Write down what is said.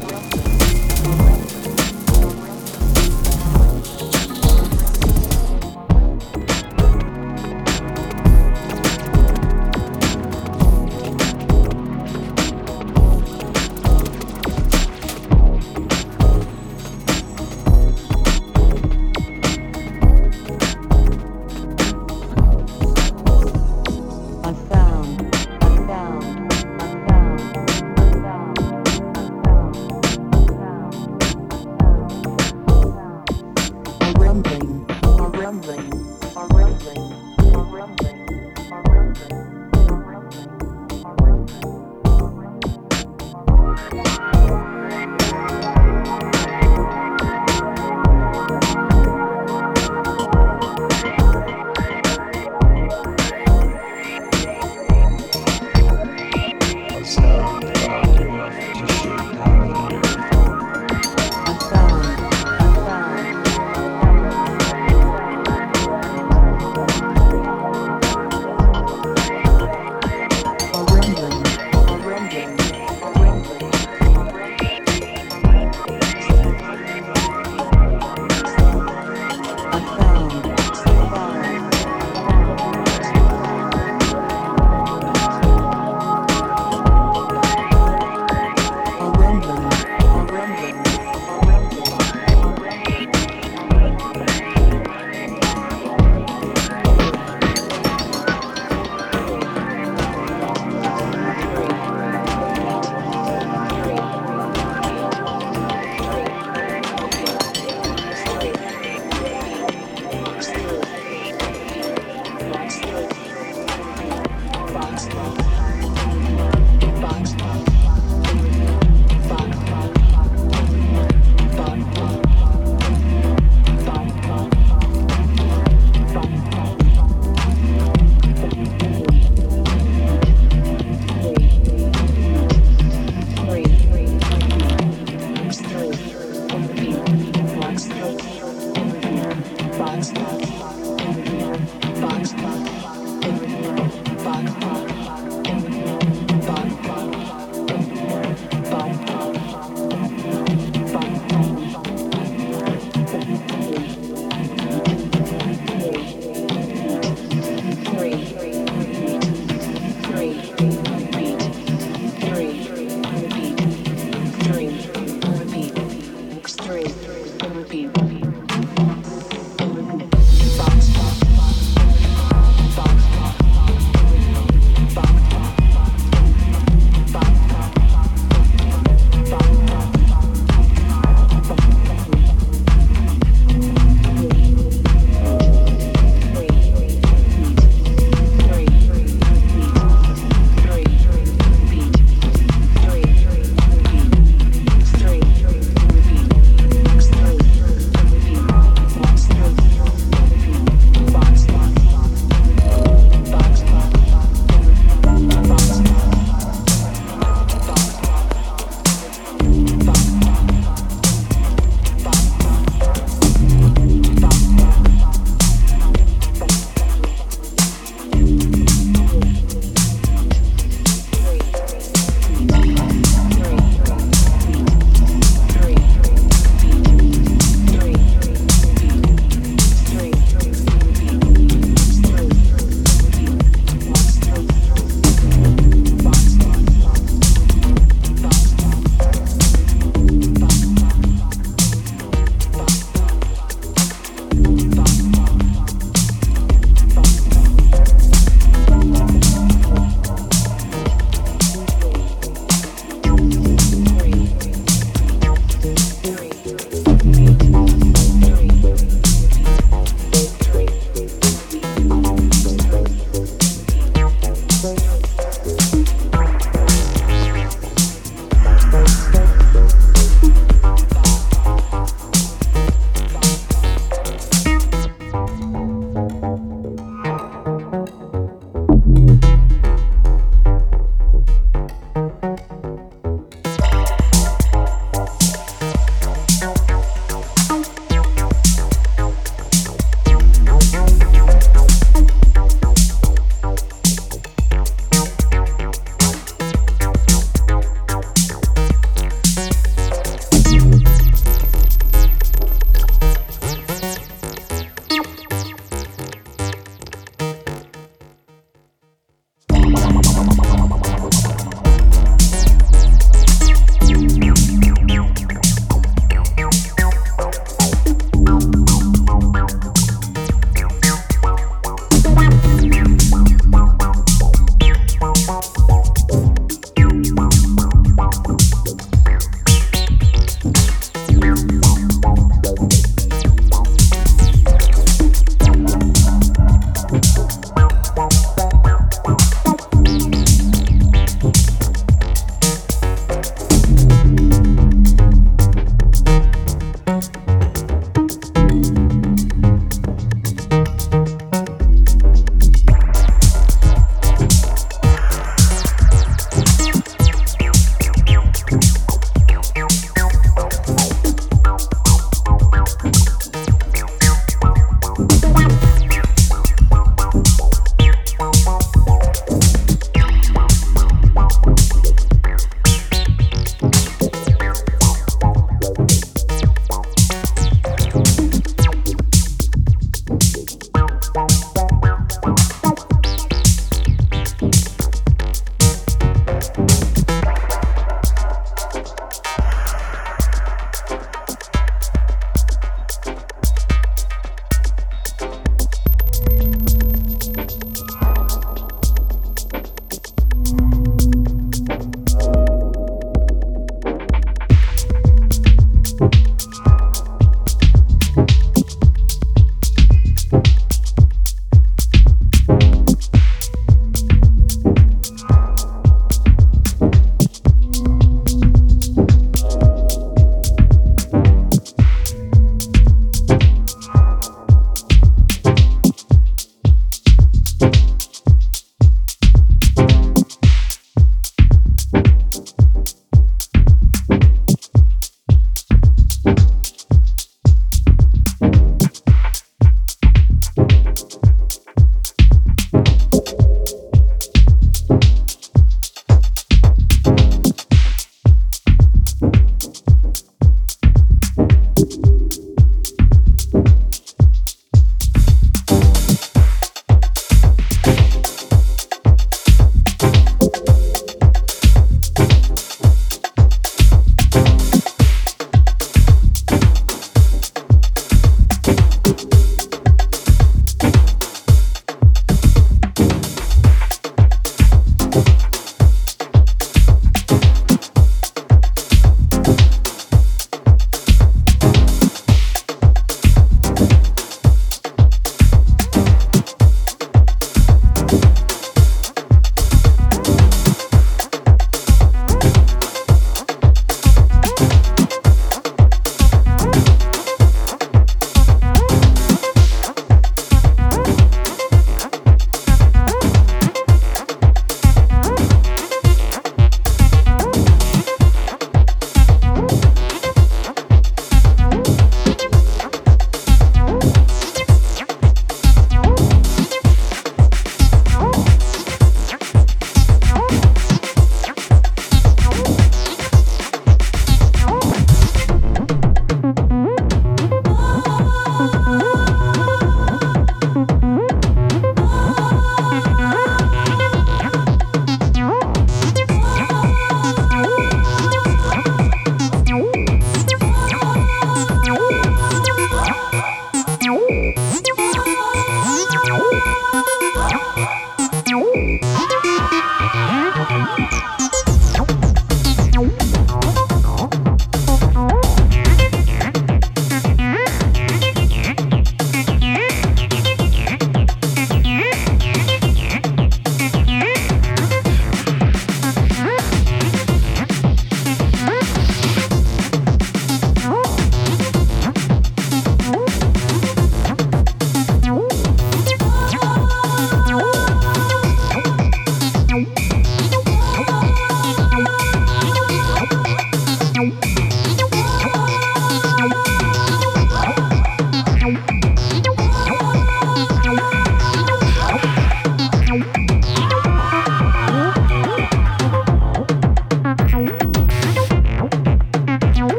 Thank you.